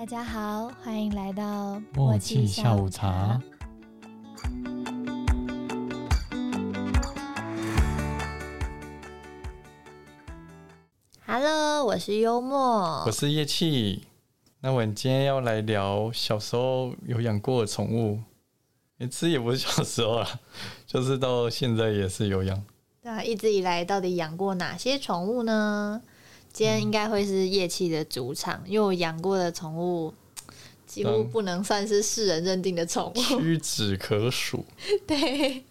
大家好，欢迎来到默契下午茶。Hello，我是幽默我。是叶气。那我们今天要来聊小时候有养过的宠物，诶其实也不是小时候啊，就是到现在也是有养。对啊，一直以来到底养过哪些宠物呢？今天应该会是叶气的主场，因为我养过的宠物几乎嗯不能算是世人认定的宠物。屈指可数。对，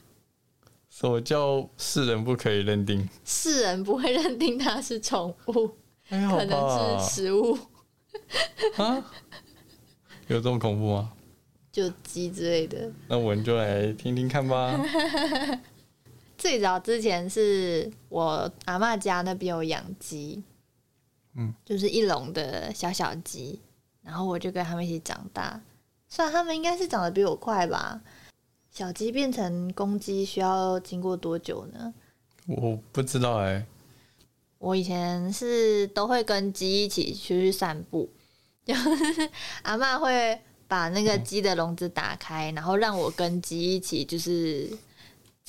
什么叫世人不可以认定？世人不会认定它是宠物，可能是？食物，啊，有这么恐怖吗？就鸡之类的。那我们就来听听看吧。最早之前是我阿嬷家那边有养鸡，嗯，就是一笼的小小鸡，然后我就跟他们一起长大。虽然他们应该是长得比我快吧，小鸡变成公鸡需要经过多久呢？我不知道哎、我以前是都会跟鸡一起出去散步，就是 阿妈会把那个鸡的笼子打开，然后让我跟鸡一起，就是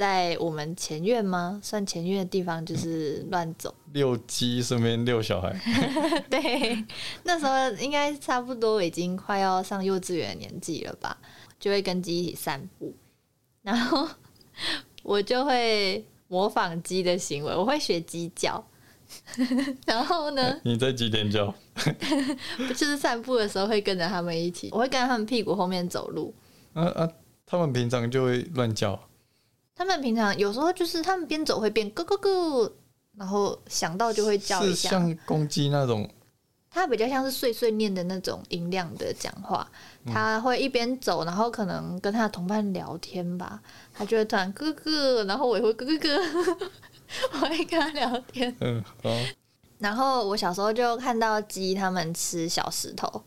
在我们前院吗？算前院的地方，就是乱走。遛鸡顺便遛小孩，对，那时候应该差不多已经快要上幼稚园的年纪了吧，就会跟鸡一起散步，然后我就会模仿鸡的行为，我会学鸡叫。然后呢，你在几点叫？就是散步的时候会跟着他们一起，我会跟在他们屁股后面走路。啊啊，他们平常就会乱叫。他们平常有时候就是他们边走会边咯咯咯，然后想到就会叫一是下。像公鸡那种它比较像是碎碎念的那种音量的讲话，他会一边走，然后可能跟他的同伴聊天吧，他就会突然咯咯，然后我也会咯咯咯，我会跟他聊天。嗯，好，然后我小时候就看到鸡它们吃小石头，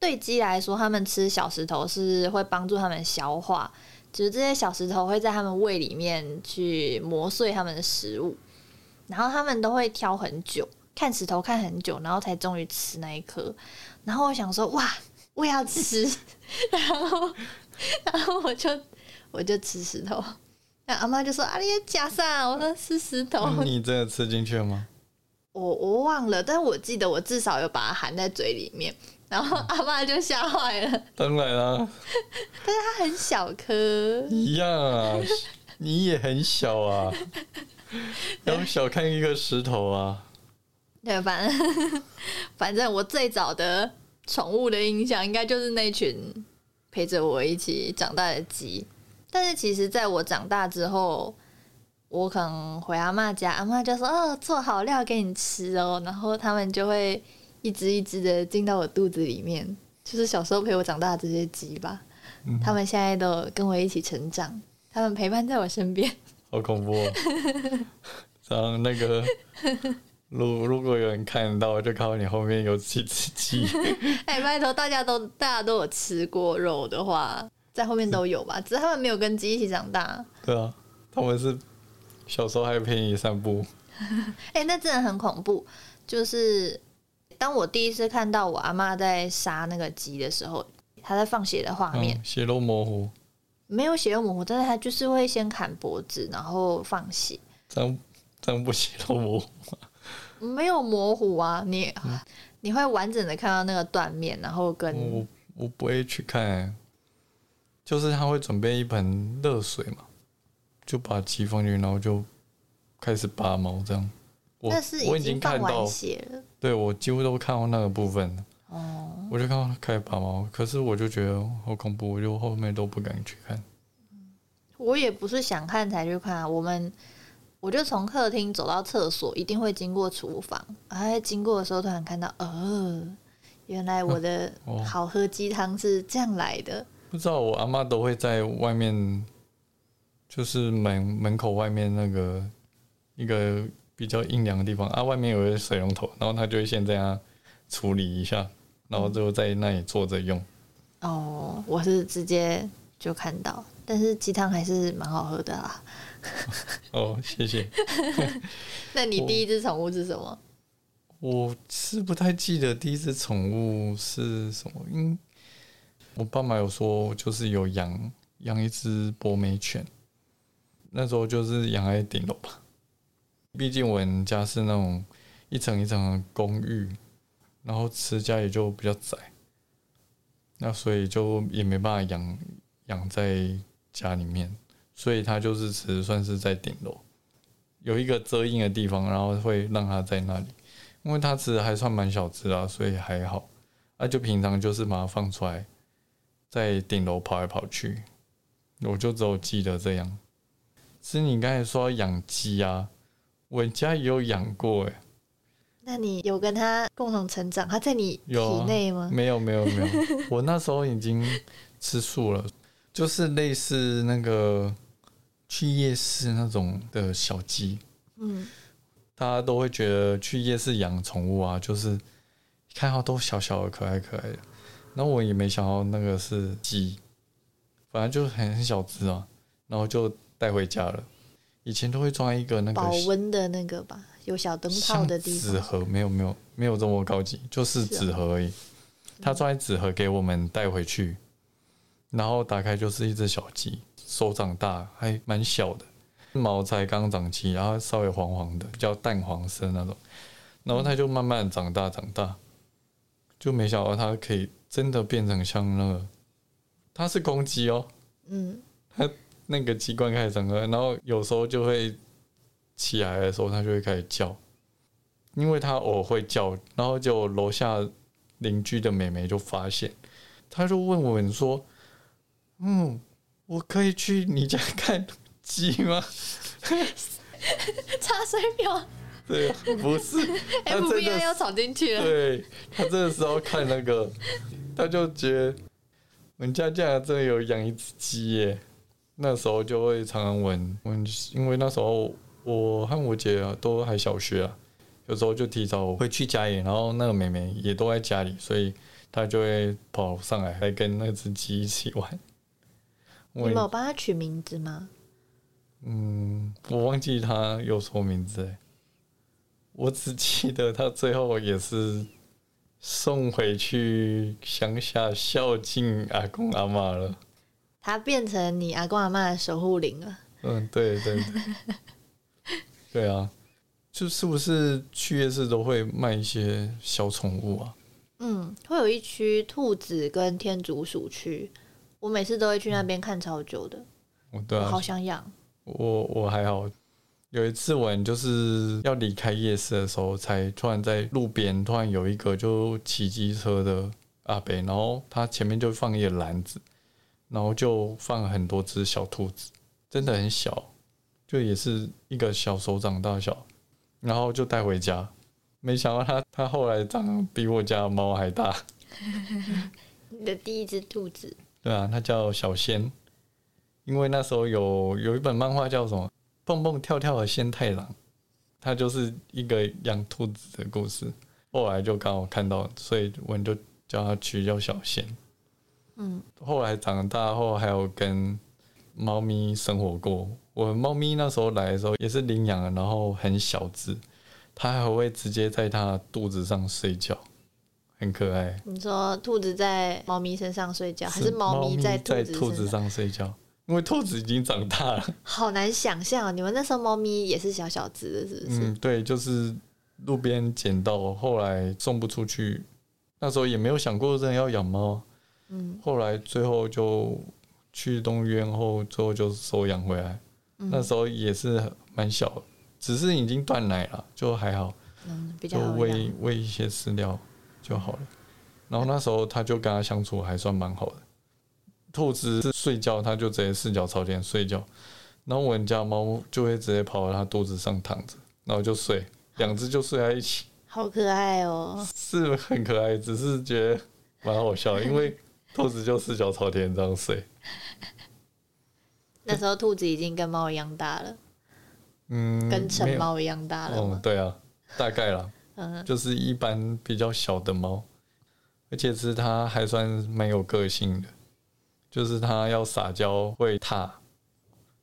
对鸡来说，它们吃小石头是会帮助它们消化，就是这些小石头会在它们胃里面去磨碎它们的食物，然后它们都会挑很久，看石头看很久，然后才终于吃那一颗。然后我想说，哇，我也要吃，然后然后我就我就吃石头。那阿妈就说：“啊，你在假啥？”我说：“吃石头。”那你真的吃进去了吗？我我忘了，但我记得我至少有把它含在嘴里面，然后阿爸就吓坏了，当然啦、但是它很小颗，一样啊，你也很小啊，要小看一个石头啊。对，反正 反正我最早的宠物的印象应该就是那群陪着我一起长大的鸡，但是其实在我长大之后。我可能回阿妈家，阿妈就说：“哦，做好料给你吃哦。”然后他们就会一只一只的进到我肚子里面，就是小时候陪我长大的这些鸡吧。嗯他们现在都跟我一起成长，他们陪伴在我身边。好恐怖、哦！然后那个，如如果有人看到，就看到你后面有几只鸡，哎，拜托，大家都大家都有吃过肉的话，在后面都有吧？只是他们没有跟鸡一起长大。对啊，他们是小时候还陪你散步，哎、那真的很恐怖。就是当我第一次看到我阿妈在杀那个鸡的时候，她在放血的画面，嗯，血肉模糊，没有血肉模糊，但是她就是会先砍脖子，然后放血，这样这样不血肉模糊。没有模糊啊，你、你会完整的看到那个断面，然后跟我我不会去看，就是他会准备一盆热水嘛，就把鸡放进去，然后就开始拔毛这样。我我已已经看到完，血了。对我几乎都看到那个部分了，哦，我就看到他开始拔毛，可是我就觉得好恐怖，我就后面都不敢去看。我也不是想看才去看啊，我们我就从客厅走到厕所，一定会经过厨房，哎，经过的时候突然看到，呃，原来我的 哦好喝鸡汤是这样来的。不知道我阿妈都会在外面，就是门门口外面那个一个比较阴凉的地方啊，外面有一个水龙头，然后他就会先这样处理一下，然后就在那里坐着用。哦，我是直接就看到，但是鸡汤还是蛮好喝的啦。哦，谢谢。那你第一只宠物是什么？我是不太记得第一只宠物是什么，因我爸妈有说，就是有养养一只博美犬，那时候就是养在顶楼吧。毕竟我们家是那种一层一层的公寓，然后吃家也就比较窄，那所以就也没办法养养在家里面，所以它就是只算是在顶楼有一个遮阴的地方，然后会让它在那里。因为它其实还算蛮小只啊，所以还好。那就平常就是把它放出来，在顶楼跑来跑去，我就只有记得这样。其实你刚才说养鸡啊，我家也有养过哎。那你有跟它共同成长？它在你体内吗？没有没有没有，我那时候已经吃素了，就是类似那个去夜市那种的小鸡。嗯。大家都会觉得去夜市养宠物啊，就是看到都小小的、可爱可爱的。然后我也没想到那个是鸡，反正就很很小只啊，然后就带回家了。以前都会装一个那个保温的那个吧，有小灯泡的地方。纸盒没有没有没有这么高级，就是纸盒而已。他装在纸盒给我们带回去，然后打开就是一只小鸡，手掌大，还蛮小的。毛才刚长齐，然后稍微黄黄的，比较淡黄色那种，然后它就慢慢长大长大，就没想到它可以真的变成像那个，它是公鸡哦，嗯，它那个机关开始长开，然后有时候就会起来的时候，它就会开始叫，因为它偶尔会叫，然后就楼下邻居的妹妹就发现，她就问我们说，嗯，我可以去你家看。鸡吗？插水表？对，不是。FBI 要闯进去了。对他这个时候看那个，他就觉得我们家竟然真的有养一只鸡耶。那时候就会常常问问，因为那时候我和我姐啊都还小学啊，有时候就提早会去家里，然后那个妹妹也都在家里，所以她就会跑上来，还跟那只鸡一起玩。你有帮它取名字吗？嗯，我忘记他有什么名字我只记得它最后也是送回去乡下孝敬阿公阿妈了。他变成你阿公阿妈的守护灵了。嗯，对对对，对啊，就是不是去夜市都会卖一些小宠物啊？嗯，会有一区兔子跟天竺鼠区，我每次都会去那边看超久的。我好想养。我我还好，有一次我就是要离开夜市的时候，才突然在路边突然有一个就骑机车的阿北，然后他前面就放一个篮子，然后就放很多只小兔子，真的很小，就也是一个小手掌大小，然后就带回家，没想到它它后来长比我家的猫还大。你的第一只兔子？对啊，它叫小仙。因为那时候有有一本漫画叫什么《蹦蹦跳跳的仙太郎》，它就是一个养兔子的故事。后来就刚好看到，所以我就叫它取叫小仙。嗯，后来长大后还有跟猫咪生活过。我猫咪那时候来的时候也是领养的，然后很小只，它还会直接在它肚子上睡觉，很可爱。你说兔子在猫咪身上睡觉，还是猫咪在兔子上睡觉？因为兔子已经长大了，好难想象。你们那时候猫咪也是小小只的，是不是？嗯，对，就是路边捡到，后来送不出去。那时候也没有想过真的要养猫。嗯，后来最后就去动物园后，最后就收养回来。那时候也是蛮小，只是已经断奶了，就还好。嗯，比较喂喂一些饲料就好了。然后那时候他就跟他相处还算蛮好的。兔子是睡觉，他就直接四脚朝天睡觉，然后我们家猫就会直接跑到他肚子上躺着，然后就睡，两只就睡在一起，好可爱哦，是很可爱，只是觉得蛮好笑，因为 兔子就四脚朝天这样睡。那时候兔子已经跟猫一样大了，嗯，跟成猫一样大了。嗯，对啊，大概啦，嗯，就是一般比较小的猫，而且是它还算蛮有个性的。就是它要撒娇会踏，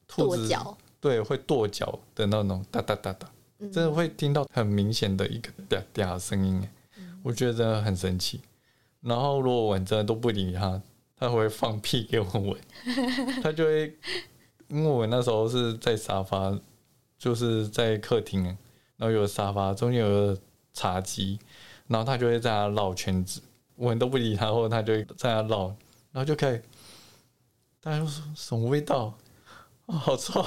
兔子对会跺脚的那种哒哒哒哒，嗯真的会听到很明显的一个嗲嗲的声音，嗯我觉得真的很神奇。然后如果我真的都不理它，它会放屁给我闻，他就会，因为我那时候是在沙发，就是在客厅，然后有沙发中间有个茶几，然后他就会在那绕圈子，我都不理它，或者它就在那绕，然后就可以，大家就说什么味道？哦，好臭！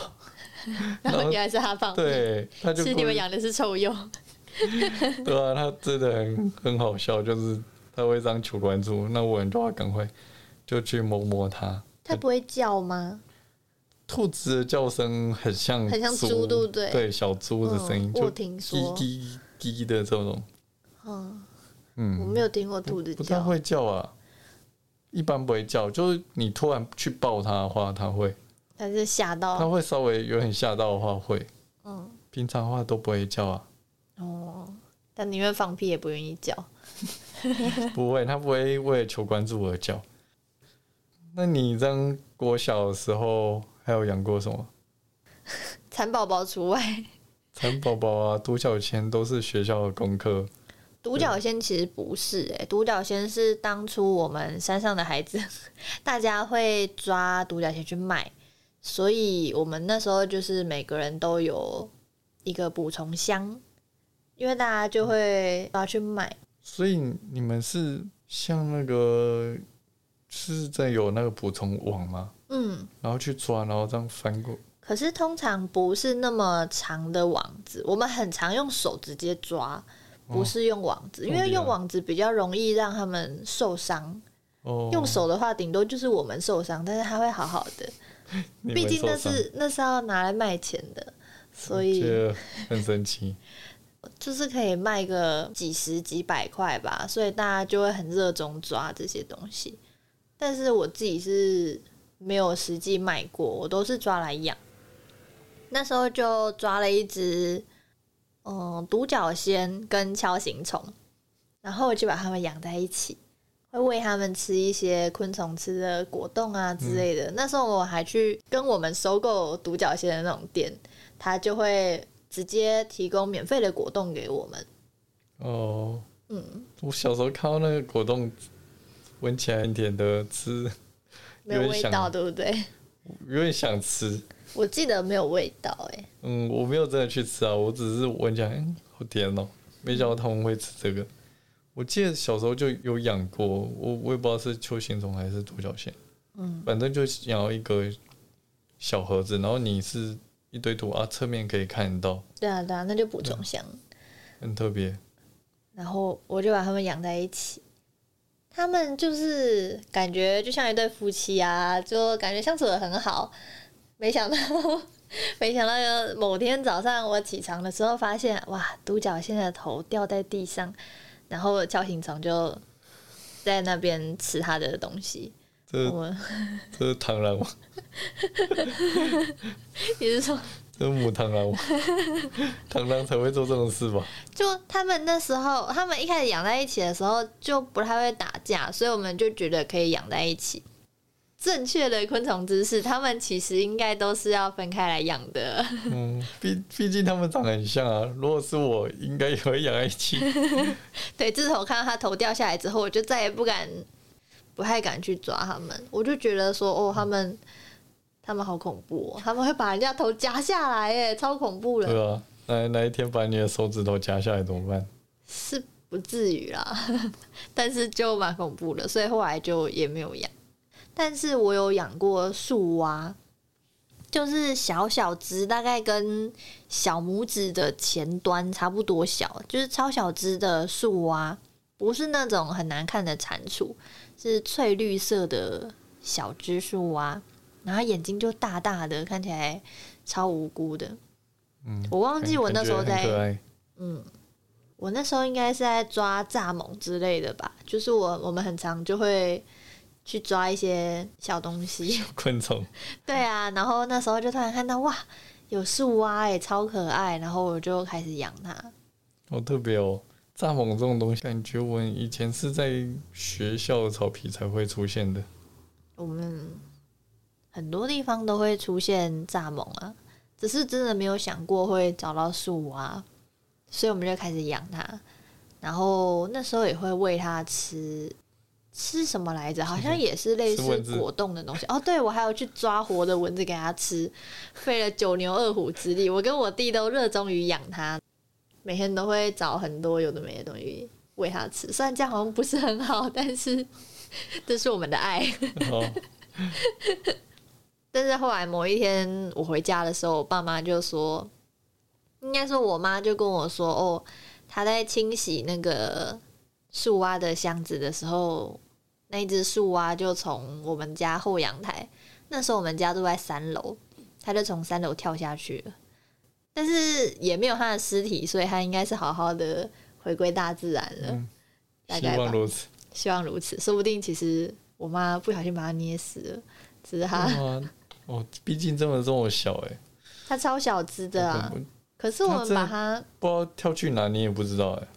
然后原来是他放，对，他就是你们养的是臭鼬。对啊，他真的很很好笑，就是他会这样求关注，那我们就要赶快就去摸摸它。它不会叫吗？兔子的叫声很像很像猪对不对对，小猪的声音，嗯就我听说叽叽叽的这种，嗯，嗯，我没有听过兔子不太叫。会叫啊，一般不会叫，就是你突然去抱它的话，它会，它是吓到它到。会稍微有点吓到的话会，嗯，平常的话都不会叫啊，哦，但宁愿放屁也不愿意叫。不会，他不会为了求关注而叫。那你这样国小的时候还有养过什么？蚕宝宝除外，蚕宝宝啊，独角仙都是学校的功课。独角仙其实不是诶、独角仙是当初我们山上的孩子，大家会抓独角仙去卖，所以我们那时候就是每个人都有一个捕虫箱，因为大家就会抓去卖。所以你们是像那个是在有那个捕虫网吗？嗯，然后去抓，然后这样翻过。可是通常不是那么长的网子，我们很常用手直接抓，不是用网子，因为用网子比较容易让他们受伤。哦，用手的话，顶多就是我们受伤，但是他会好好的。毕竟那是那是要拿来卖钱的，所以很神奇。就是可以卖个几十几百块吧，所以大家就会很热衷抓这些东西。但是我自己是没有实际卖过，我都是抓来养。那时候就抓了一只，嗯，独角仙跟锹形虫，然后我就把它们养在一起，会喂它们吃一些昆虫吃的果冻啊之类的。那时候我还去跟我们收购独角仙的那种店，它就会直接提供免费的果冻给我们。哦，嗯，我小时候看到那个果冻，闻起来很甜的，吃 没有味道，对不对？有点想吃。我记得没有味道、哎，嗯，我没有真的去吃啊，我只是闻起来，嗯，好甜哦、没想到他们会吃这个。我记得小时候就有养过，我我也不知道是秋形虫还是独角仙，嗯，反正就养了一个小盒子，然后你是一堆土啊，侧面可以看到，对啊，对啊，那就补充箱。很特别。然后我就把它们养在一起，他们就是感觉就像一对夫妻啊，就感觉相处的很好。没想到，没想到有某天早上我起床的时候，发现哇，独角仙的头掉在地上，然后叫醒虫就在那边吃它的东西。这我这是螳螂吗？你是说，这是母螳螂吗？螳螂才会做这种事吧？就他们那时候，他们一开始养在一起的时候就不太会打架，所以我们就觉得可以养在一起。正确的昆虫知识，他们其实应该都是要分开来养的。嗯，毕毕竟他们长得很像啊。如果是我，应该也会养在一起。对，自从我看到它头掉下来之后，我就再也不敢，不太敢去抓他们。我就觉得说，哦，他们，他们好恐怖哦，他们会把人家头夹下来，哎，超恐怖的。对啊，那哪一天把你的手指头夹下来怎么办？是不至于啦，但是就蛮恐怖的，所以后来就也没有养。但是我有养过树蛙，就是小小只，大概跟小拇指的前端差不多小，就是超小只的树蛙，不是那种很难看的蟾蜍，是翠绿色的小枝树蛙，然后眼睛就大大的，看起来超无辜的。嗯，我忘记我那时候在。嗯，我那时候应该是在抓蚱蜢之类的吧，就是我我们很常就会去抓一些小东西，昆虫，对啊，然后那时候就突然看到哇，有树蛙哎，超可爱，然后我就开始养它。好特别哦。蚱蜢这种东西，感觉我以前是在学校的草皮才会出现的。我们很多地方都会出现蚱蜢啊，只是真的没有想过会找到树啊，所以我们就开始养它。然后那时候也会喂它吃吃什么来着？好像也是类似果冻的东西。哦，对，我还有去抓活的蚊子给它吃，费了九牛二虎之力。我跟我弟都热衷于养它，每天都会找很多有的没的东西喂它吃。虽然这样好像不是很好，但是这是我们的爱。哦，但是后来某一天我回家的时候，我爸妈就说，应该说我妈就跟我说，哦，她在清洗那个树蛙的箱子的时候，那一只树蛙就从我们家后阳台，那时候我们家住在三楼，它就从三楼跳下去了，但是也没有他的尸体，所以他应该是好好的回归大自然了，大概希望如此。希望如此，说不定其实我妈不小心把它捏死了，只是它。哦，毕竟这么这么小哎，它超小只的啊，可是我们把它，不知道跳去哪，你也不知道哎。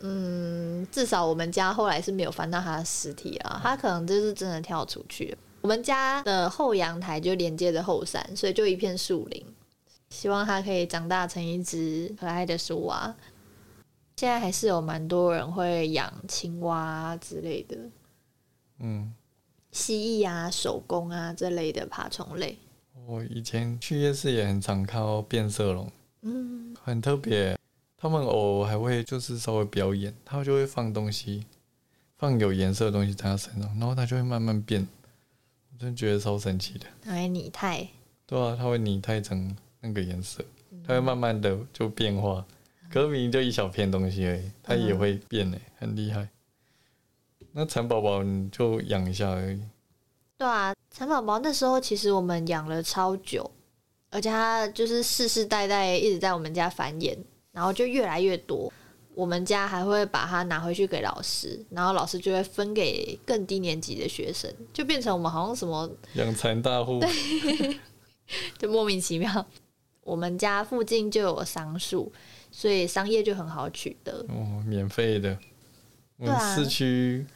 嗯，至少我们家后来是没有翻到他的尸体啊，他可能就是真的跳出去了。我们家的后阳台就连接着后山，所以就一片树林。希望它可以长大成一只可爱的树蛙。现在还是有蛮多人会养青蛙之类的，嗯，蜥蜴啊、手工啊这类的爬虫类。我以前去夜市也很常看到变色龙，嗯，很特别。他们偶尔还会就是稍微表演，他们就会放东西，放有颜色的东西在它身上，然后它就会慢慢变。我真的觉得超神奇的。它会拟态。对啊，它会拟态成那个颜色，它会慢慢的就变化。可是明明就一小片东西而已，它也会变诶，很厉害。那蚕宝宝你就养一下而已，对啊，蚕宝宝那时候其实我们养了超久，而且它就是世世代代一直在我们家繁衍，然后就越来越多。我们家还会把它拿回去给老师，然后老师就会分给更低年级的学生，就变成我们好像什么养蚕大户。就莫名其妙。我们家附近就有桑树，所以桑叶就很好取得。哦，免费的。我们市区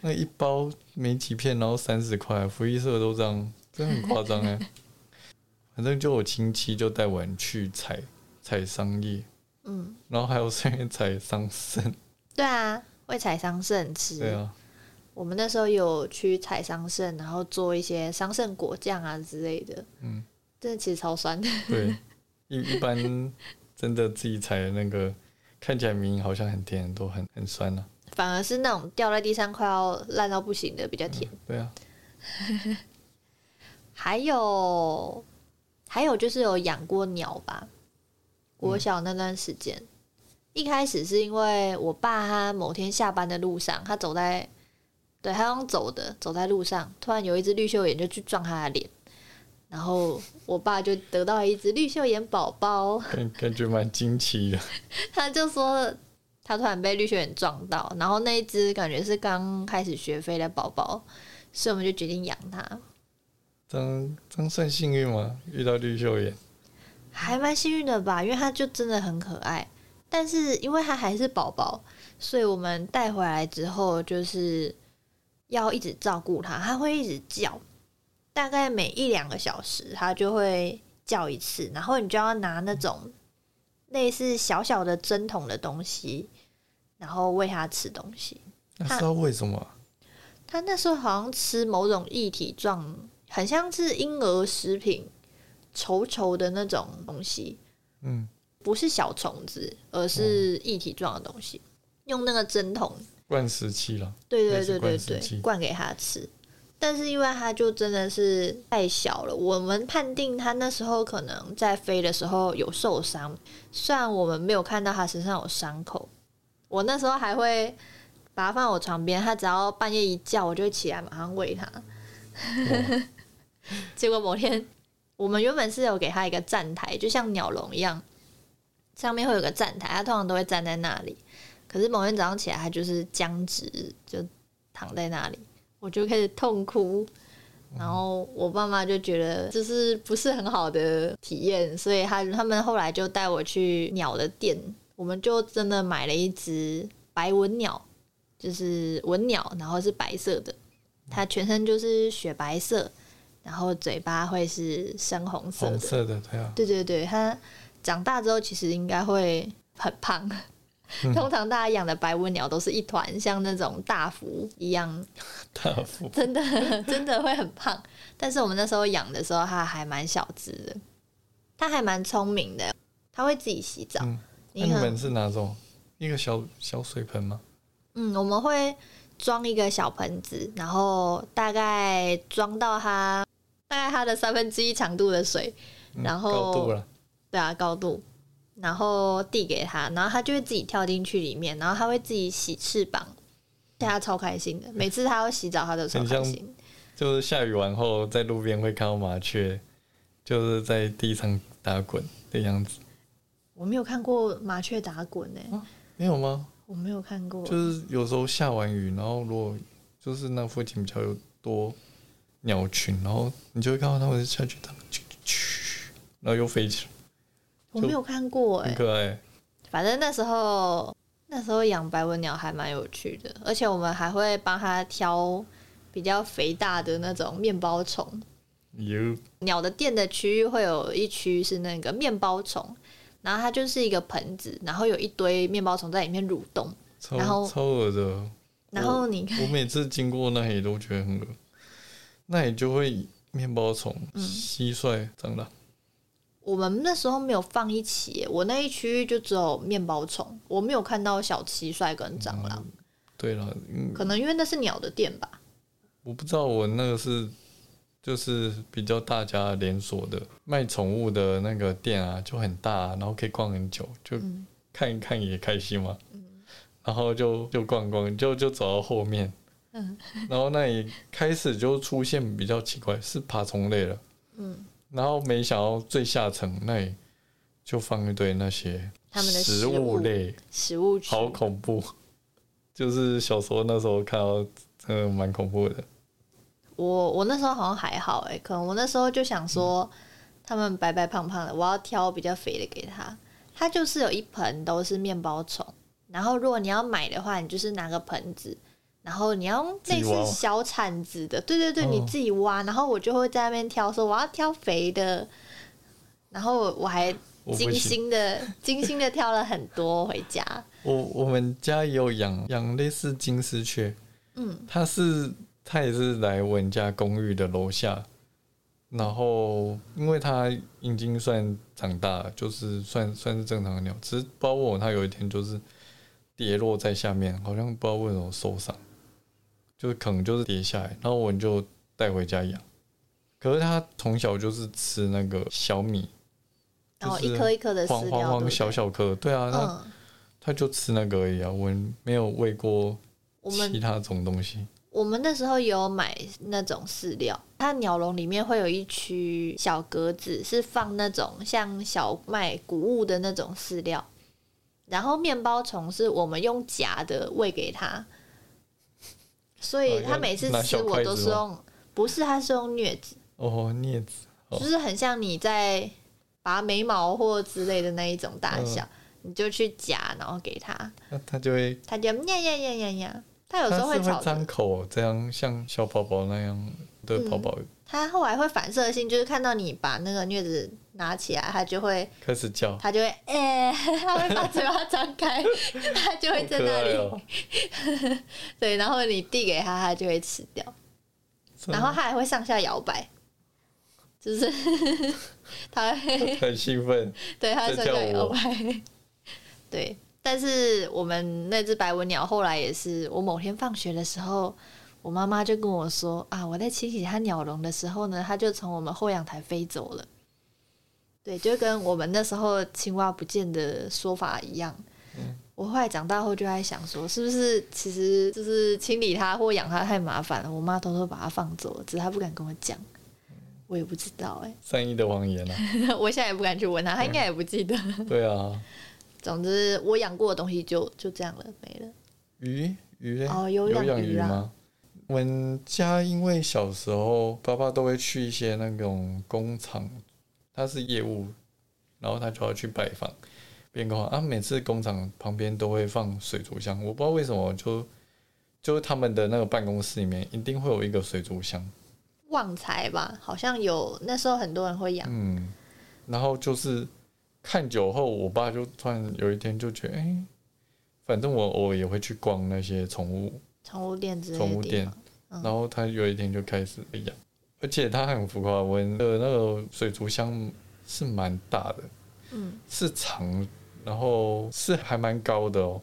那一包没几片，然后三十块，福利社都这样，真的很夸张哎。反正就我亲戚就带我们去采采桑叶，嗯，然后还有顺便采桑葚。对啊，会采桑葚吃。对啊，我们那时候有去采桑葚，然后做一些桑葚果酱啊之类的。嗯，真的其实超酸的。对，一一般真的自己采的那个，看起来明明好像很甜，都很很酸啊。反而是那种掉在地上快要烂到不行的比较甜。对啊，还有，还有就是有养过鸟吧。我小那段时间，一开始是因为我爸他某天下班的路上，他走在，对他用走的，走在路上，突然有一只绿袖眼就去撞他的脸，然后我爸就得到一只绿袖眼宝宝。感感觉蛮惊奇的。他就说他突然被绿袖眼撞到，然后那一只感觉是刚开始学飞的宝宝，所以我们就决定养它，真真算幸运吗？遇到绿袖眼，还蛮幸运的吧，因为它就真的很可爱。但是因为它还是宝宝，所以我们带回来之后就是要一直照顾它，它会一直叫，大概每一两个小时它就会叫一次，然后你就要拿那种类似小小的针筒的东西，然后喂它吃东西。那知道为什么啊？他那时候好像吃某种液体状，很像是婴儿食品，稠稠的那种东西，嗯，不是小虫子，而是液体状的东西。用那个针筒，灌食器了。对对对对对，灌给他吃。但是因为它就真的是太小了，我们判定它那时候可能在飞的时候有受伤，虽然我们没有看到它身上有伤口。我那时候还会把它放我床边，它只要半夜一叫，我就会起来马上喂它。哦 结果某天，我们原本是有给它一个站台，就像鸟笼一样，上面会有个站台，它通常都会站在那里。可是某天早上起来，它就是僵直，就躺在那里，我就开始痛哭。然后我爸妈就觉得这是不是很好的体验，所以他他们后来就带我去鸟的店，我们就真的买了一只白文鸟，就是文鸟，然后是白色的，它全身就是雪白色，然后嘴巴会是深红色的。红色的，对啊，对对对，它长大之后其实应该会很胖。嗯通常大家养的白文鸟都是一团，像那种大福一样，大福真的真的会很胖。但是我们那时候养的时候，它还蛮小只的，它还蛮聪明的，它会自己洗澡。嗯那你很你们是哪种？一个小小水盆吗？嗯，我们会装一个小盆子，然后大概装到它大概它的三分之一长度的水，嗯然后高度了，对啊，高度，然后递给他，然后他就会自己跳进去里面，然后他会自己洗翅膀，他超开心的。每次他要洗澡，他都超开心。就是下雨完后，在路边会看到麻雀，就是在地上打滚的样子，我没有看过麻雀打滚呢、没有吗？我没有看过。就是有时候下完雨，然后如果就是那附近比较有多鸟群，然后你就会看到它们下去打，啾啾然后又飞起来，我没有看过哎、很可爱。反正那时候那时候养白文鸟还蛮有趣的，而且我们还会帮它挑比较肥大的那种面包虫。有鸟的店的区域会有一区是那个面包虫，然后它就是一个盆子，然后有一堆面包虫在里面蠕动，超然后超恶的，然后你看，我每次经过那里都觉得很恶。那里就会面包虫、嗯蟋蟀、蟑螂，我们那时候没有放一起，我那一区域就只有面包虫，我没有看到小蟋蟀跟蟑螂，对了，嗯，可能因为那是鸟的店吧。我不知道我那个是就是比较大家连锁的卖宠物的那个店啊，就很大，然后可以逛很久，就嗯看一看也开心嘛。然后就就逛逛，就就走到后面，嗯然后那里开始就出现比较奇怪，是爬虫类了。嗯，然后没想到最下层那里就放一堆那些他们的食食物物类，食物，好恐怖。就是小时候那时候看到，真的蛮恐怖的。我我那时候好像还好哎，可能我那时候就想说，他们白白胖胖的，我要挑比较肥的给他。他就是有一盆都是面包虫，然后如果你要买的话，你就是拿个盆子，然后你要用类自己挖。吗似小铲子的，对对对，哦你自己挖，然后我就会在那边挑，说我要挑肥的，然后我还精心的精心的挑了很多回家。我我们家也有养养类似金丝雀，嗯，它是它也是来我们家公寓的楼下，然后因为它已经算长大了，就是算算是正常的鸟，只是不知道为什么它有一天就是跌落在下面，好像不知道为什么受伤，就是可能就是跌下来，然后我们就带回家养。可是它从小就是吃那个小米，然后一颗一颗的黄黄黄小小颗，对啊，它嗯，它就吃那个而已啊，我们没有喂过其他种东西。我们那时候有买那种饲料，它鸟笼里面会有一区小格子，是放那种像小麦谷物的那种饲料，然后面包虫是我们用夹的喂给它，所以他每次吃我都是用，不是他是用镊子，哦，镊子，哦。就是很像你在拔眉毛或之类的那一种大小，嗯你就去夹，然后给他，那它就会，他就呀呀呀呀呀，他有时候会张口，这样像小宝宝那样的宝宝它后来会反射性，就是看到你把那个镊子拿起来，它就会，开始叫，它就会，哎、它会把嘴巴张开，它就会在那里。对，然后你递给它，它就会吃掉，然后它还会上下摇摆，就是它会，很兴奋，对，它会上下摇摆，对。但是我们那只白文鸟后来也是，我某天放学的时候，我妈妈就跟我说啊，我在清洗它鸟笼的时候呢，它就从我们后阳台飞走了。对，就跟我们那时候青蛙不见的说法一样。我后来长大后就在想说，是不是其实就是清理它或养它太麻烦了，我妈偷偷把它放走了，只是她不敢跟我讲。我也不知道哎、善意的谎言啊，我现在也不敢去问她，她应该也不记得。对啊，总之，我养过的东西就就这样了，没了。鱼鱼嘞，哦有养养鱼啊吗？我们家因为小时候爸爸都会去一些那种工厂，他是业务，然后他就要去拜访变工厂啊。每次工厂旁边都会放水族箱，我不知道为什么就就是他们的那个办公室里面一定会有一个水族箱，旺财吧，好像有那时候很多人会养。嗯，然后就是看久后，我爸就突然有一天就觉得，哎、反正我偶尔也会去逛那些宠物宠物店之类宠物店。然后他有一天就开始养，而且他很浮夸，我的那个水族箱是蛮大的，嗯，是长，然后是还蛮高的哦，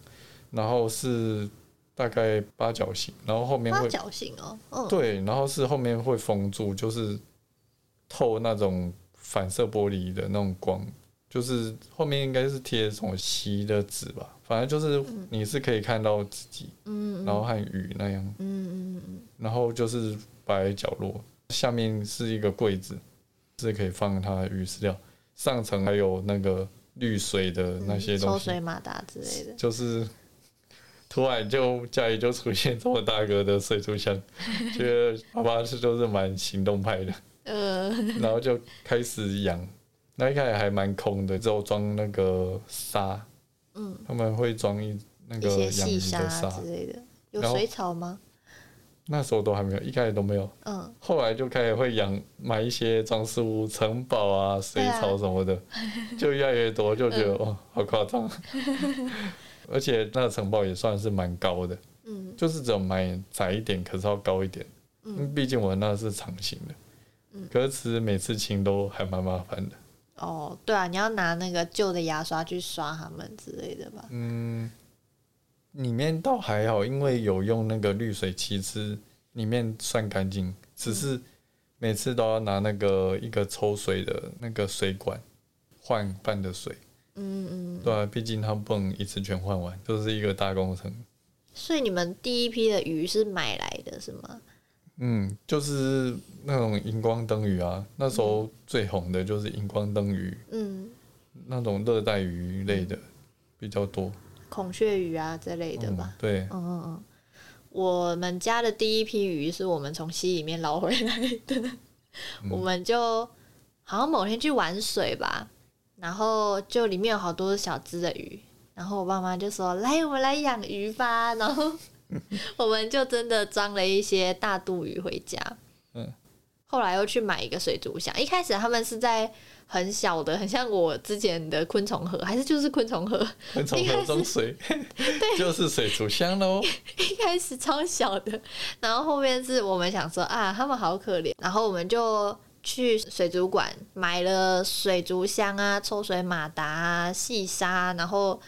然后是大概八角形，然后后面会八角形哦，嗯，对，然后是后面会封住，就是透那种反射玻璃的那种光，就是后面应该是贴什么锡的纸吧，反正就是你是可以看到自己，嗯，嗯然后和鱼那样，嗯嗯嗯然后就是摆在角落，下面是一个柜子，是可以放它的鱼饲料，上层还有那个滤水的那些嗯，抽东西，水马达之类的，就是突然就家里就出现这么大个的水族箱，觉得爸爸是就是蛮行动派的，呃，然后就开始养。那一开始还蛮空的，之后装那个沙，嗯，他们会装一那个养鱼的沙，之类的，有水草吗？那时候都还没有，一开始都没有。嗯，后来就开始会养买一些装饰物、城堡啊、水草什么的，就越来越多，就觉得、嗯。哦，好夸张。而且那个城堡也算是蛮高的，嗯。就是只有买窄一点，可是要高一点。嗯嗯，毕竟我那是长形的，嗯。可是其实每次清都还蛮麻烦的。哦，对啊，你要拿那个旧的牙刷去刷它们之类的吧？嗯，里面倒还好，因为有用那个滤水器，是里面算干净，只是每次都要拿那个一个抽水的那个水管换半的水，嗯嗯，对啊，毕竟它不能一次全换完，就是一个大工程。所以你们第一批的鱼是买来的是吗？嗯，就是那种荧光灯鱼啊，那时候最红的就是荧光灯鱼，嗯，那种热带鱼类的比较多，孔雀鱼啊之类的嗯吧？对，嗯嗯嗯，我们家的第一批鱼是我们从溪里面捞回来的，嗯我们就好像某天去玩水吧，然后就里面有好多小只的鱼，然后我爸妈就说：“来，我们来养鱼吧。”然后 我们就真的装了一些大肚鱼回家。嗯，后来又去买一个水族箱，一开始他们是在很小的，很像我之前的昆虫盒，还是就是昆虫盒，昆虫盒中水，对。就是水族箱喽。一开始超小的，然后后面是我们想说啊，他们好可怜，然后我们就去水族馆买了水族箱啊、抽水马达啊、细沙，然后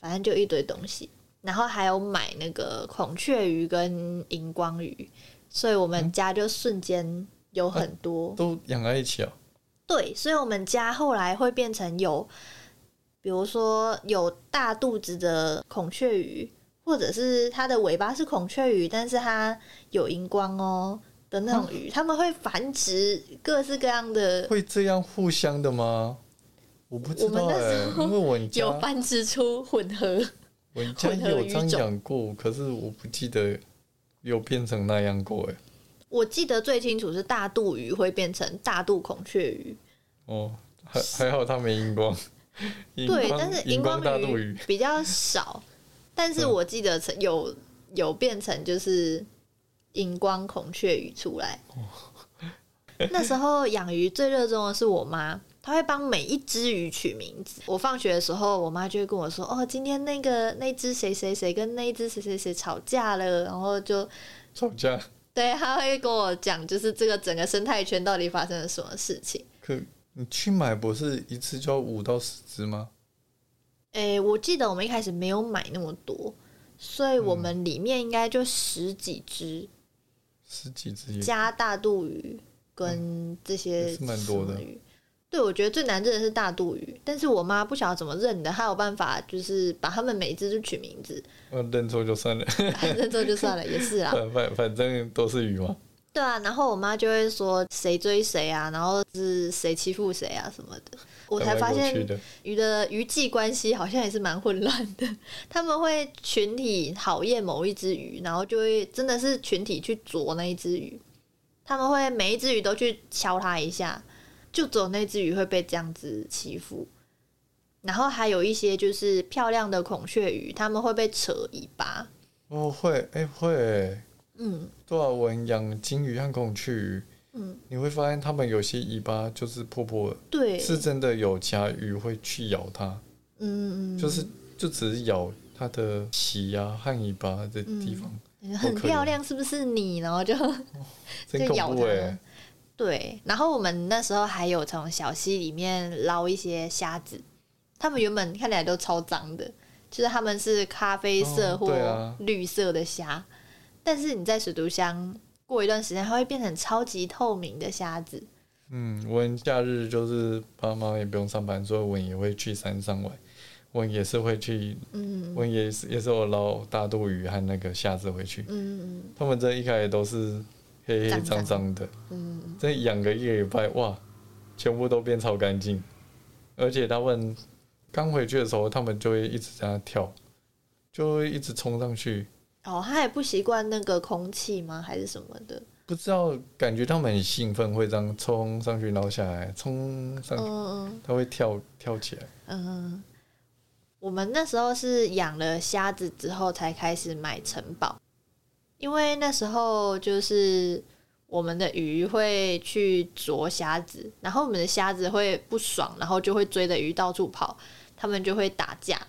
反正就一堆东西，然后还有买那个孔雀鱼跟荧光鱼，所以我们家就瞬间有很多。都养在一起哦。对，所以我们家后来会变成有，比如说有大肚子的孔雀鱼，或者是它的尾巴是孔雀鱼，但是它有荧光哦的那种鱼，它们会繁殖各式各样的，会这样互相的吗？我不知道哎、因为我有繁殖出混合。我们家也有这样养过，可是我不记得有变成那样过哎、我记得最清楚是大肚鱼会变成大肚孔雀鱼，哦，还还好它没荧光，荧对，但是荧光大肚鱼，比较少，但是嗯。我记得成有有变成就是荧光孔雀鱼出来。那时候养鱼最热衷的是我妈，她会帮每一只鱼取名字。我放学的时候，我妈就会跟我说：“哦，今天那个那只谁谁谁跟那一只谁谁谁吵架了。”然后就吵架。对，她会跟我讲，就是这个整个生态圈到底发生了什么事情。可你去买不是一次就要五到十只吗？诶、我记得我们一开始没有买那么多，所以我们里面应该就十几只。十几只也加大肚鱼跟这些蛮多的鱼。对，我觉得最难认的是大肚鱼，但是我妈不晓得怎么认的，她有办法就是把它们每一只都取名字，呃认错就算了，认错就算了，也是啊。反反反正都是鱼嘛。对啊，然后我妈就会说谁追谁啊，然后是谁欺负谁啊什么的。我才发现，鱼的鱼际关系好像也是蛮混乱的，他们会群体讨厌某一只鱼，然后就会真的是群体去啄那一只鱼，他们会每一只鱼都去敲它一下，就只有那只鱼会被这样子欺负。然后还有一些就是漂亮的孔雀鱼，它们会被扯尾巴。哦会哎、会欸嗯，多少文养金鱼和孔雀鱼，嗯，你会发现它们有些尾巴就是破破的，对，是真的有其他鱼会去咬它，嗯嗯，就是就只是咬它的鳍啊和尾巴的地方，嗯很漂亮，是不是你？然后就就咬它。对，然后我们那时候还有从小溪里面捞一些虾子，他们原本看起来都超脏的，就是他们是咖啡色哦或绿色的虾，但是你在水族箱过一段时间，它会变成超级透明的虾子。嗯，我们假日就是爸妈也不用上班，所以我们也会去山上玩。我们也是会去，嗯我们也是也是我捞大肚鱼和那个虾子回去。嗯他们这一开始都是黑黑脏脏的，嗯这养个一个礼拜，哇，全部都变超干净。而且他们刚回去的时候，他们就会一直在那跳，就会一直冲上去。哦，他也不习惯那个空气吗？还是什么的？不知道，感觉他们很兴奋，会这样冲上去，然后下来，冲上去，嗯他会跳跳起来。嗯嗯。我们那时候是养了虾子之后才开始买城堡，因为那时候就是我们的鱼会去啄虾子，然后我们的虾子会不爽，然后就会追着鱼到处跑，他们就会打架。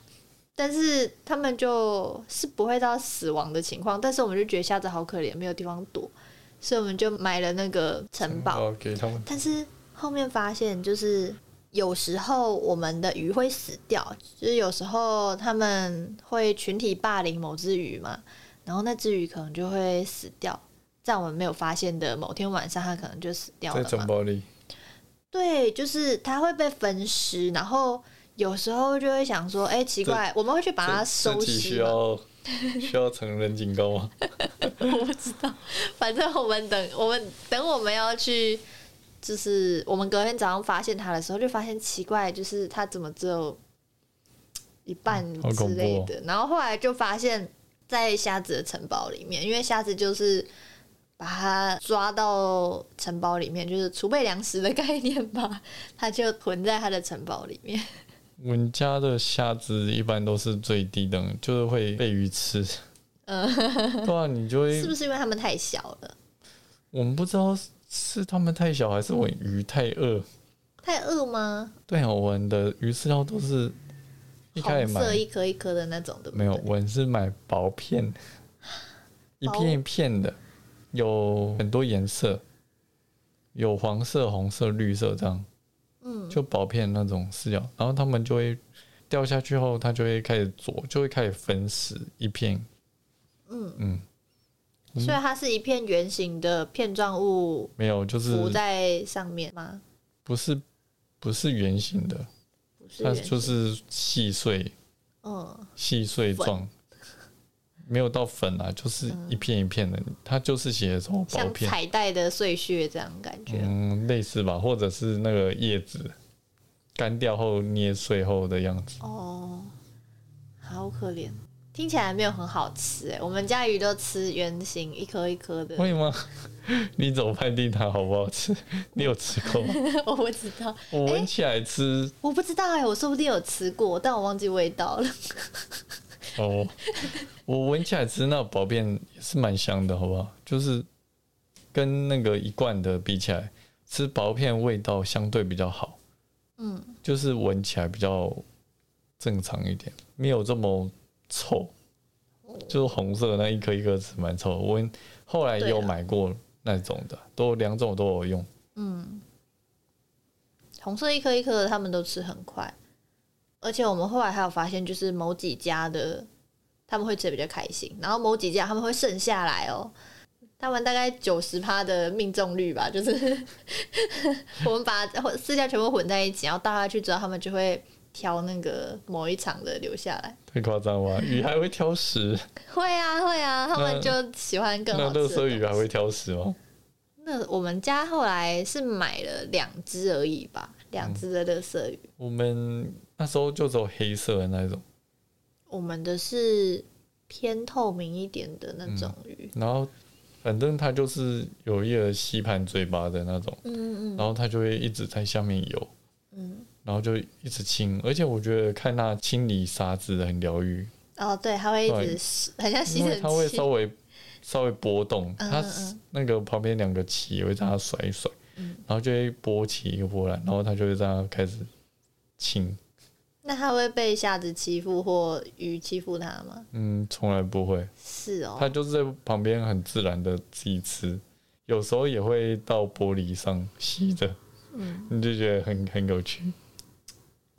但是他们就是不会到死亡的情况，但是我们就觉得虾子好可怜，没有地方躲，所以我们就买了那个城堡。哦，给他们。但是后面发现，就是有时候我们的鱼会死掉，就是有时候他们会群体霸凌某只鱼嘛，然后那只鱼可能就会死掉，在我们没有发现的某天晚上，它可能就死掉了在。城堡里，对，就是它会被分尸，然后有时候就会想说，哎、奇怪，我们会去把它收自己需。要需要成人警告吗？我不知道，反正我们等我们等我们要去，就是我们隔天早上发现它的时候，就发现奇怪，就是它怎么只有一半之类的。然后后来就发现，在虾子的城堡里面，因为虾子就是把它抓到城堡里面，就是储备粮食的概念吧，它就囤在它的城堡里面。我们家的虾子一般都是最低等，就是会被鱼吃。嗯，对啊，你就会是不是因为它们太小了，我们不知道是他们太小，还是我们鱼太饿。太饿吗？对啊，我们的鱼饲料都是一开始红买色一颗一颗的那种，对不对？没有，我是买薄片，一片一片的，有很多颜色，有黄色、红色、绿色这样，嗯，就薄片那种饲料，然后他们就会掉下去后，它就会开始啄，就会开始分食一片，嗯嗯，所以它是一片圆形的片状物没有，就是浮在上面吗？不是不是圆形的，它就是细碎嗯。细碎状，没有到粉啊，就是一片一片的，它就是写什么薄像片，彩带的碎屑这样感觉。嗯，类似吧，或者是那个叶子干掉后捏碎后的样子。哦，好可怜，听起来没有很好吃哎。我们家鱼都吃圆形一颗一颗的，会吗？你怎么判定它好不好吃？你有吃过吗？我不知道，我闻起来吃我不知道哎，我说不定有吃过，但我忘记味道了。哦，我闻起来吃那薄片也是蛮香的，好不好？就是跟那个一罐的比起来，吃薄片味道相对比较好，嗯，就是闻起来比较正常一点，没有这么臭。就是红色的那一颗一颗是蛮臭，我后来也有买过那种的，都两种都有用。嗯红色一颗一颗的，他们都吃很快，而且我们后来还有发现，就是某几家的他们会吃的比较开心，然后某几家他们会剩下来哦。他们大概九十趴的命中率吧，就是 我们把四家全部混在一起，然后倒下去之后，他们就会挑那个某一场的留下来。太夸张了吧，鱼还会挑食，会啊，会啊，他们就喜欢更好吃的乐色鱼还会挑食吗？那我们家后来是买了两只而已吧，两只的乐色鱼。我们那时候就只有黑色的那种，我们的是偏透明一点的那种鱼。然后反正它就是有一个吸盘嘴巴的那种，嗯嗯然后它就会一直在下面游，嗯。然后就一直清，而且我觉得看它清理沙子很疗愈，哦，对，它会一直很像吸尘器它会。稍微稍微波动，它那个旁边两个鳍也会在它甩一甩，嗯然后就会波起一个波澜，然后它就会在它开始清。那它会被虾子欺负或鱼欺负它吗？嗯，从来不会，是哦，它就是在旁边很自然的自己吃，有时候也会到玻璃上吸着，嗯，你就觉得很很有趣。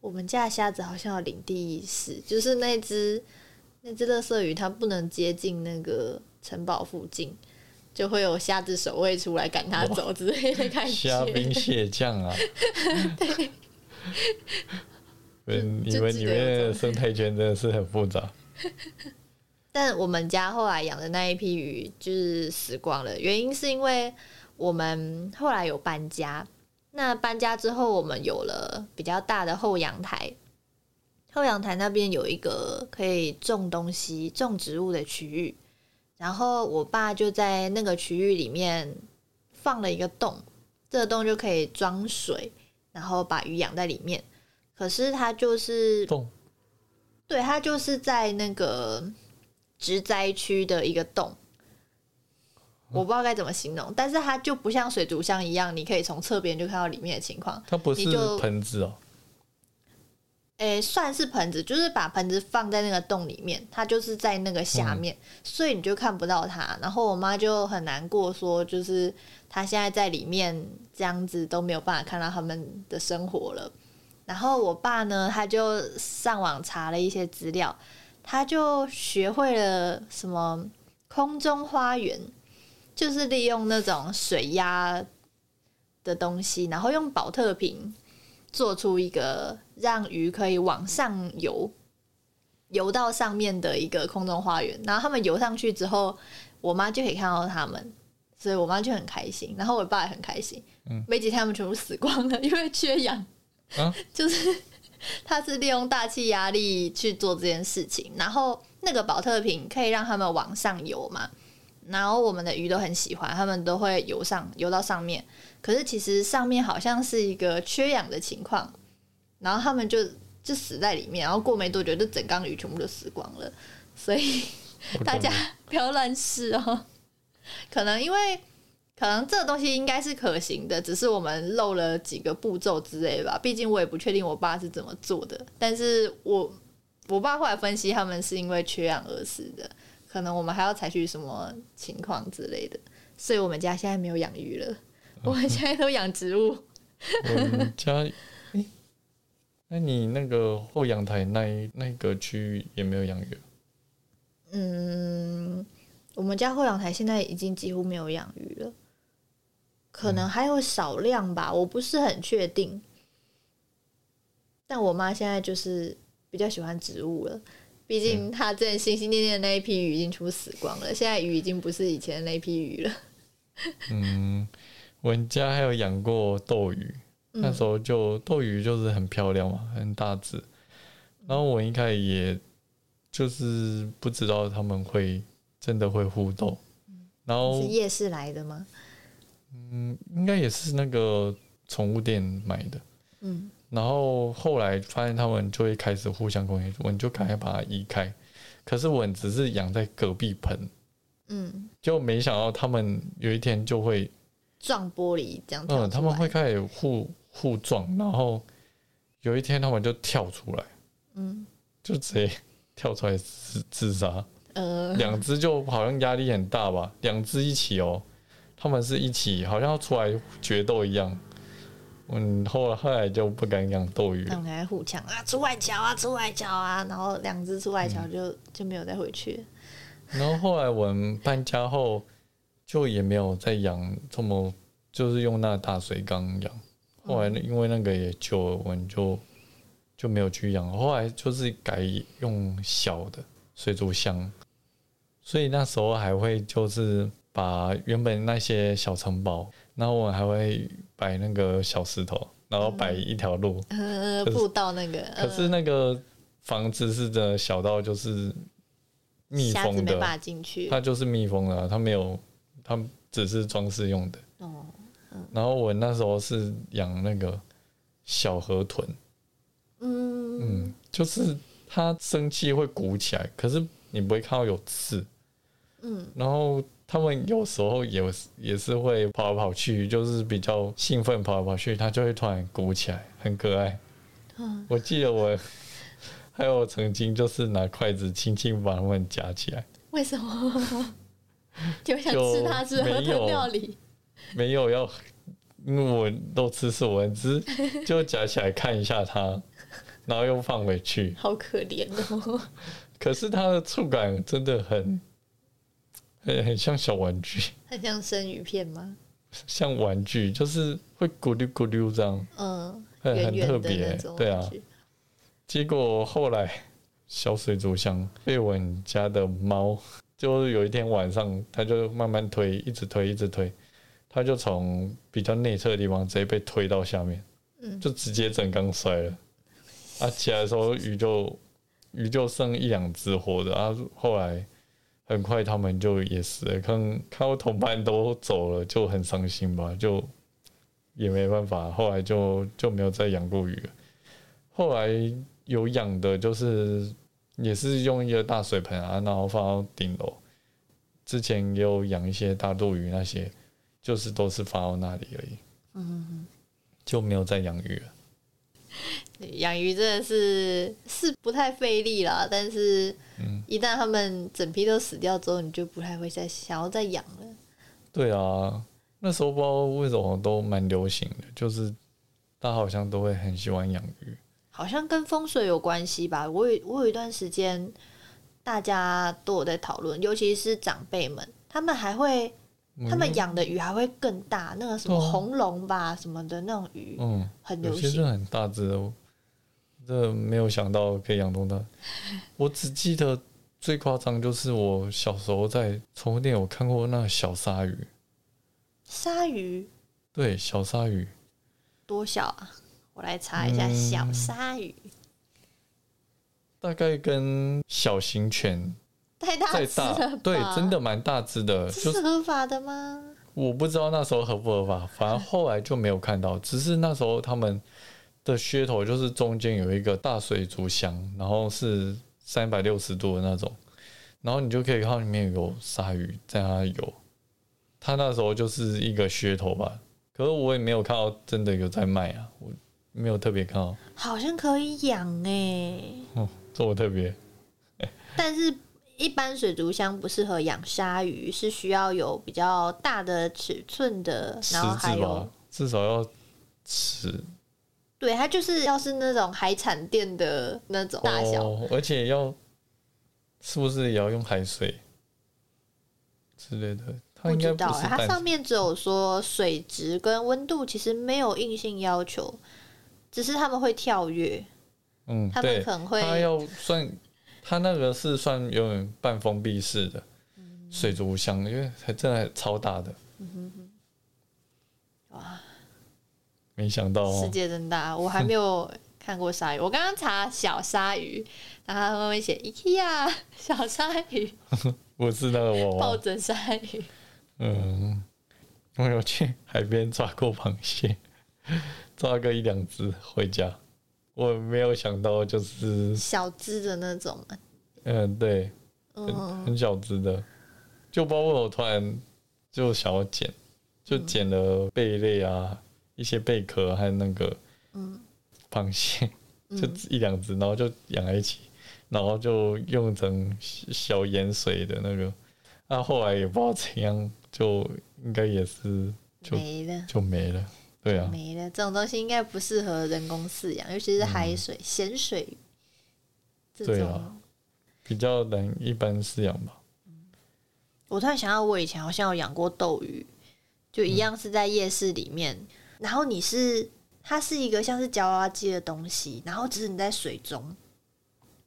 我们家的虾子好像有领地意识，就是那只那只乐色鱼，它不能接近那个城堡附近，就会有虾子守卫出来赶它走之类的感虾兵。蟹 将啊！对，你就们里面的生态圈真的是很复杂。但我们家后来养的那一批鱼就是死光了，原因是因为我们后来有搬家。那搬家之后，我们有了比较大的后阳台。后阳台那边有一个可以种东西、种植物的区域，然后我爸就在那个区域里面放了一个洞，这个洞就可以装水，然后把鱼养在里面。可是它就是洞对，它就是在那个植栽区的一个洞，我不知道该怎么形容，但是它就不像水族箱一样，你可以从侧边就看到里面的情况。它不是盆子哦、诶、算是盆子，就是把盆子放在那个洞里面，它就是在那个下面，所以你就看不到它。然后我妈就很难过，说就是她现在在里面这样子都没有办法看到他们的生活了。然后我爸呢，他就上网查了一些资料，他就学会了什么空中花园，就是利用那种水压的东西，然后用保特瓶做出一个让鱼可以往上游，游到上面的一个空中花园。然后他们游上去之后，我妈就可以看到他们，所以我妈就很开心，然后我爸也很开心。嗯没几天他们全部死光了，因为缺氧。啊 就是 他是利用大气压力去做这件事情，然后那个保特瓶可以让他们往上游嘛。然后我们的鱼都很喜欢，他们都会游上游到上面。可是其实上面好像是一个缺氧的情况，然后他们就就死在里面，然后过没多久就整缸鱼全部都死光了。所以大家不要乱试哦。可能因为可能这个东西应该是可行的，只是我们漏了几个步骤之类吧。毕竟我也不确定我爸是怎么做的，但是我我爸后来分析，他们是因为缺氧而死的。可能我们还要采取什么情况之类的，所以我们家现在没有养鱼了，我们现在都养植物。我们家，诶那你那个后阳台那一那个区域也没有养鱼？嗯，我们家后阳台现在已经几乎没有养鱼了，可能还有少量吧，我不是很确定。但我妈现在就是比较喜欢植物了，毕竟他之前心心念念的那一批鱼已经全部死光了，现在鱼已经不是以前的那一批鱼了。嗯，我们家还有养过斗鱼，那时候就斗鱼就是很漂亮嘛，很大只。然后我一开始也就是不知道他们会真的会互动，然后是夜市来的吗？嗯，应该也是那个宠物店买的。嗯，然后后来发现他们就会开始互相攻击，我就赶快把它移开。可是蚊子是养在隔壁盆，嗯，就没想到他们有一天就会，撞玻璃这样。嗯，他们会开始互互撞，然后有一天他们就跳出来，嗯就直接跳出来自自杀。呃，两只就好像压力很大吧，两只一起哦，他们是一起，好像要出来决斗一样。嗯，后来后来就不敢养斗鱼了。他们还在互抢啊，出外桥啊，出外桥啊，然后两只出外桥嗯就、就没有再回去。然后后来我们搬家后，就也没有再养这么，就是用那大水缸养。后来因为那个也旧了，我们就就没有去养。后来就是改用小的水族箱，所以那时候还会就是把原本那些小城堡，然后我还会摆那个小石头，然后摆一条路。呃，步道那个，可是那个房子是真的小到就是密封的没办，法进去。它就是密封的啊、它没有，它只是装饰用的。哦，然后我那时候是养那个小河豚，嗯嗯，就是它生气会鼓起来，可是你不会看到有刺，嗯，然后他们有时候也也是会跑来跑去，就是比较兴奋跑来跑去，它就会突然鼓起来，很可爱。嗯，我记得我还有曾经就是拿筷子轻轻把它们夹起来，为什么？就想吃它是河没有豚料理，没有要，因为我都吃素我，只是 就夹起来看一下它，然后又放回去。好可怜哦。可是它的触感真的很很很像小玩具，很像生鱼片吗？像玩具，就是会咕噜咕噜这样，嗯，很很特别对啊结果后来小水族箱被我们家的猫，就是有一天晚上，它就慢慢推，一直推，一直推，它就从比较内侧的地方直接被推到下面，嗯就直接整缸摔了。啊，起来的时候鱼就鱼就剩一两只活的啊，后来很快他们就也死了，看看到同伴都走了，就很伤心吧，就也没办法，后来就就没有再养过鱼了。后来有养的，就是也是用一个大水盆啊，然后放到顶楼。之前也有养一些大肚鱼，那些就是都是放到那里而已，嗯，就没有再养鱼了。养鱼真的是是不太费力啦，但是嗯一旦他们整批都死掉之后，你就不太会再想要再养了。对啊，那时候不知道为什么都蛮流行的，就是大家好像都会很喜欢养鱼。好像跟风水有关系吧。我有我有一段时间，大家都有在讨论，尤其是长辈们，他们还会，他们养的鱼还会更大，那个什么红龙吧什么的那种鱼，嗯，很流行。有些是很大只的，我这没有想到可以养多大。我只记得最夸张就是我小时候在宠物店有看过那小鲨鱼，鲨鱼对，小鲨鱼多小啊？我来查一下，嗯小鲨鱼大概跟小型犬太大再大只，对，真的蛮大只的。这就是是合法的吗？我不知道那时候合不合法，反正后来就没有看到。只是那时候他们的噱头就是中间有一个大水族箱，然后是三百六十度的那种，然后你就可以看到里面有鲨鱼在那游。他那时候就是一个噱头吧，可是我也没有看到真的有在卖啊，我没有特别看到，好像可以养哎、哦，这么特别。但是一般水族箱不适合养鲨鱼，是需要有比较大的尺寸的，然后还有，至少要尺对它就是要是那种海产店的那种大小，哦，而且要是不是也要用海水之类的？它不应该知道欸它上面只有说水质跟温度其实没有硬性要求，只是他们会跳跃，嗯，他们能会它要算，它那个是算有点半封闭式的嗯水族箱，因为还真的超大的，哇，没想到世哦，界真大，我还没有看过鲨鱼。我刚刚查小鲨鱼，然后他们会写 IKEA 小鲨鱼、不是那个娃娃，抱枕鲨鱼。嗯，我有去海边抓过螃蟹，抓个一两只回家，我没有想到就是，小只的那种嘛，嗯，对，很嗯，很小只的，就包括我突然就想要捡，就捡了贝类啊，一些贝壳还有那个嗯。螃蟹，就嗯一两只，然后就养在一起，然后就用成小盐水的那个，那、后来也不知道怎样，就应该也是就没了。就没了，对啊，没了，这种东西应该不适合人工饲养，尤其是海水、咸水鱼这种。对啊。比较难一般饲养吧，我突然想到，我以前好像有养过斗鱼，就一样是在夜市里面，然后你是它是一个像是搅娃机的东西，然后只是你在水中，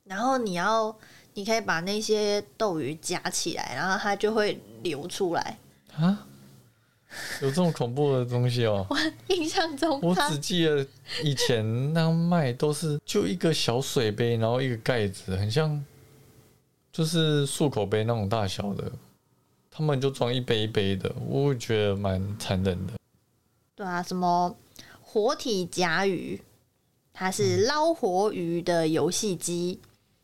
然后你要你可以把那些斗鱼夹起来，然后它就会流出来。啊，有这种恐怖的东西哦、我印象中我只记得以前那样卖都是就一个小水杯，然后一个盖子，很像就是漱口杯那种大小的，他们就装一杯一杯的，我会觉得蛮残忍的。对啊，什么活体夹鱼，它是捞活鱼的游戏机，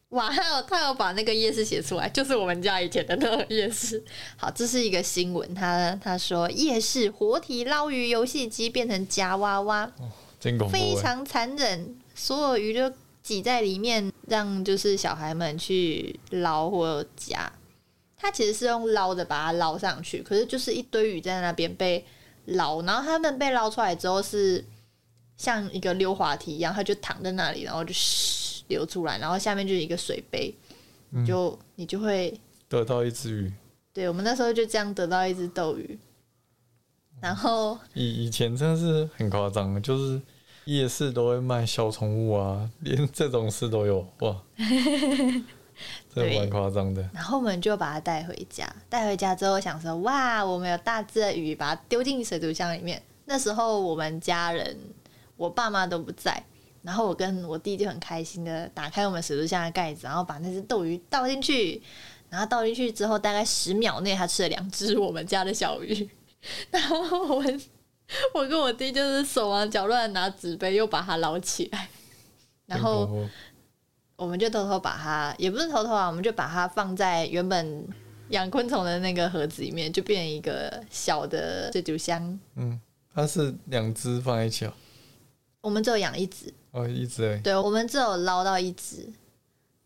哇，他有他有把那个夜市写出来，就是我们家以前的那个夜市。好，这是一个新闻，他他说夜市活体捞鱼游戏机变成夹娃娃，真恐怖欸！非常残忍，所有鱼都挤在里面，让就是小孩们去捞或夹。它其实是用捞的把它捞上去，可是就是一堆鱼在那边被捞，然后他们被捞出来之后是像一个溜滑梯一样，他就躺在那里，然后就嘘流出来，然后下面就是一个水杯，你就你就会得到一只鱼，对我们那时候就这样得到一只斗鱼，然后以以前真的是很夸张，就是夜市都会卖小宠物啊，连这种事都有哇，这对。蛮夸张的。然后我们就把它带回家，带回家之后想说，哇，我们有大只的鱼，把它丢进水族箱里面。那时候我们家人，我爸妈都不在，然后我跟我弟就很开心的打开我们水族箱的盖子，然后把那只斗鱼倒进去，然后倒进去之后，大概十秒内，它吃了两只我们家的小鱼，然后我们我跟我弟就是手忙脚乱拿纸杯又把它捞起来，然后我们就偷偷把它，也不是偷偷啊，我们就把它放在原本养昆虫的那个盒子里面，就变成一个小的水族箱。嗯，它是两只放在一起哦，我们只有养一只，哦，一只哎，对，我们只有捞到一只，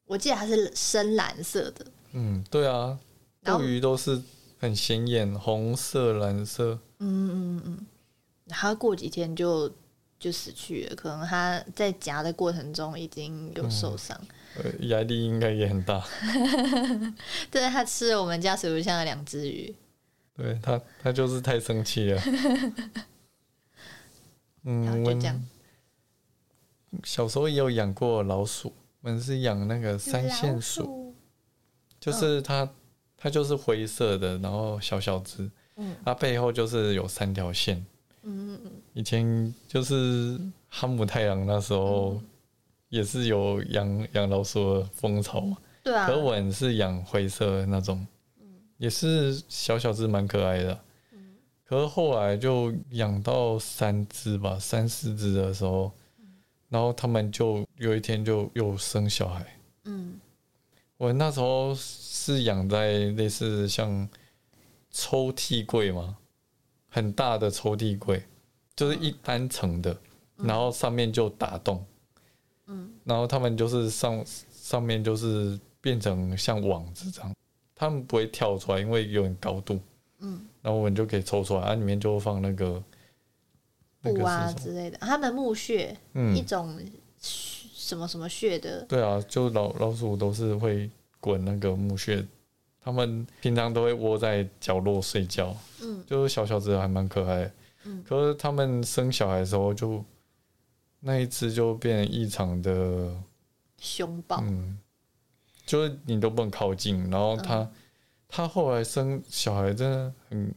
我记得它是深蓝色的，嗯，对啊，斗鱼都是很显眼，红色、蓝色，嗯嗯嗯，然后过几天就就死去了，可能他在夹的过程中已经有受伤。呃，压力应该也很大。对，他吃了我们家水族箱的两只鱼。对他，他就是太生气了。嗯，我就这样小时候也有养过老鼠，我们是养那个三线鼠，鼠，就是它，它就是灰色的，然后小小只，嗯它背后就是有三条线。嗯嗯嗯，以前就是哈姆太郎那时候也是有养养老鼠的风潮嘛，对啊，可我们是养灰色的那种，也是小小只，蛮可爱的。可是后来就养到三只吧，三四只的时候，然后他们就有一天就又生小孩。嗯。我那时候是养在类似像抽屉柜嘛，很大的抽屉柜，就是一单层的，然后上面就打洞，嗯。然后他们就是上上面就是变成像网子这样，他们不会跳出来，因为有点高度，嗯，然后我们就可以抽出来，啊，里面就放那个布啊？之类的，他们墓穴、一嗯，种什么什么穴的，对啊，就老老鼠都是会滚那个墓穴，他们平常都会窝在角落睡觉，嗯就是小小只还蛮可爱的。嗯可是他们生小孩的时候就那一只就变得异常的，凶暴，嗯，就是你都不能靠近。然后他、他后来生小孩真的很，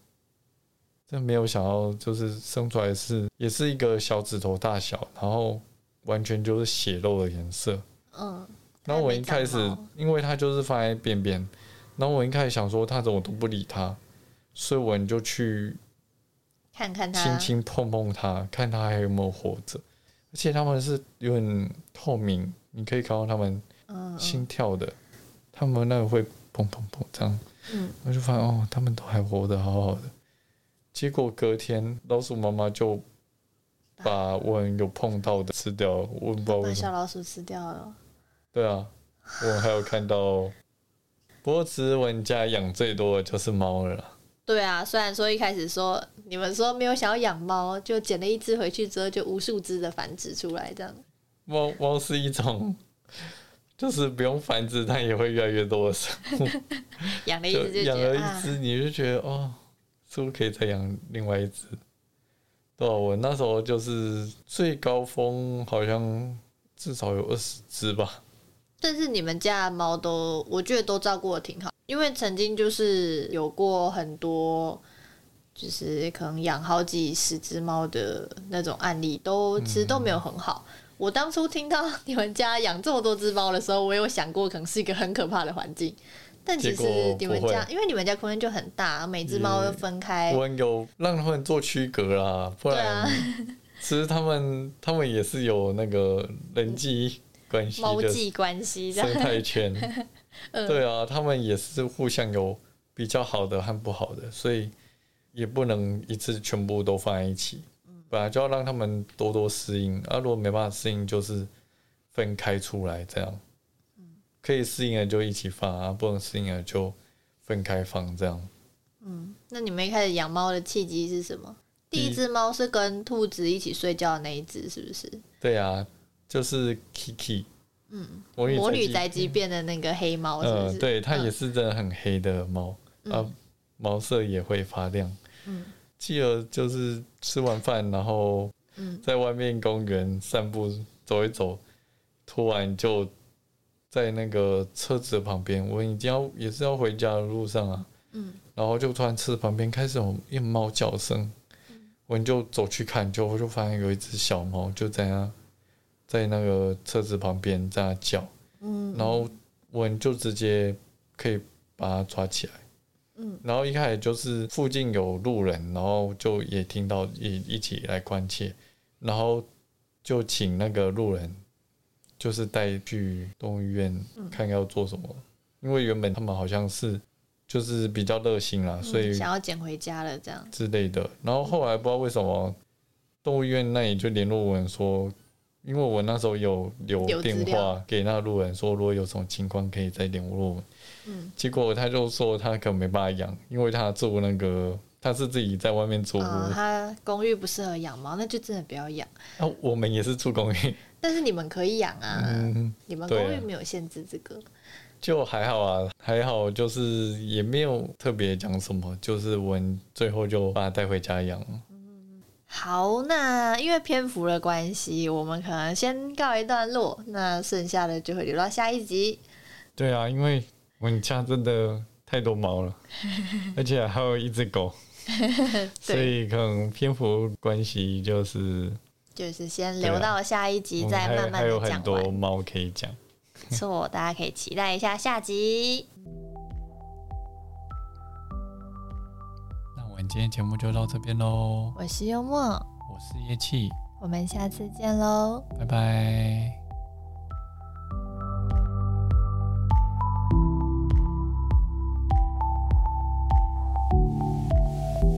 真的没有想到，就是生出来是也是一个小指头大小，然后完全就是血肉的颜色。嗯，然后我一开始因为它就是放在边边，然后我一开始想说他怎么都不理他，所以我就去看看他，轻轻碰碰他，看他还有没有活着。而且他们是有点透明，你可以看到他们嗯心跳的，他们那个会砰砰砰这样，嗯我就发现哦，他们都还活得好好的。结果隔天老鼠妈妈就把我们有碰到的吃掉了，我也不知道把为什么。小老鼠吃掉了，对啊，我还有看到，不过其实我们家养最多的就是猫了啦。对啊，虽然说一开始说你们说没有想要养猫，就捡了一只回去之后，就无数只的繁殖出来，这样。猫猫是一种，就是不用繁殖，但也会越来越多的生物。养了一只就养了一，只，你就觉得哦，是不是可以再养另外一只？对啊，我那时候就是最高峰，好像至少有二十只吧。但是你们家的猫都，我觉得都照顾的挺好，因为曾经就是有过很多，就是可能养好几十只猫的那种案例，都其实都没有很好。我当初听到你们家养这么多只猫的时候，我有想过可能是一个很可怕的环境，但其实你们家因为你们家空间就很大，每只猫都分开，我们有让他们做区隔啦，不然、其实他们他们也是有那个人际关系，就是猫际关系这生。态圈。嗯对啊，他们也是互相有比较好的和不好的，所以也不能一次全部都放在一起。本来就要让他们多多适应，啊，如果没办法适应，就是分开出来这样。可以适应的就一起放啊，不能适应的就分开放这样。那你们一开始养猫的契机是什么？第一只猫是跟兔子一起睡觉的那一只，是不是？对啊，就是 Kiki，嗯，魔魔女宅宅急便的那个黑猫，嗯，对，它嗯。也是真的很黑的猫，啊，毛色也会发亮。嗯，继而就是吃完饭，然后嗯。在外面公园散步走一走，突然就在那个车子的旁边，我已经要也是要回家的路上啊，嗯，然后就突然车子旁边开始有一猫叫声，我就走去看，就我就发现有一只小猫就在那在那个车子旁边在那叫。嗯然后我们就直接可以把它抓起来。嗯，然后一开始就是附近有路人，然后就也听到一一起来关切，然后就请那个路人就是带去动物医院嗯看要做什么，因为原本他们好像是就是比较热心啦，所以嗯想要捡回家了，这样。之类的。然后后来不知道为什么动物医院那里就联络我们说，因为我那时候有留电话给那个路人说，如果有什么情况可以再联络我。嗯，结果他就说他可能没办法养，因为他住那个他是自己在外面租屋，嗯，它公寓不适合养猫，那就真的不要养。啊，我们也是住公寓，但是你们可以养啊，嗯，你们公寓没有限制这个。就还好啊，还好，就是也没有特别讲什么，就是我们最后就把它带回家养。好，那因为篇幅的关系，我们可能先告一段落，那剩下的就会留到下一集。对啊，因为我们家真的太多猫了，而且还有一只狗，所以可能篇幅关系就是就是先留到下一集，再慢慢的还有很。多猫可以讲。没错，大家可以期待一下下集。今天节目就到这边喽，我是幽默，我是叶气，我们下次见喽。拜拜。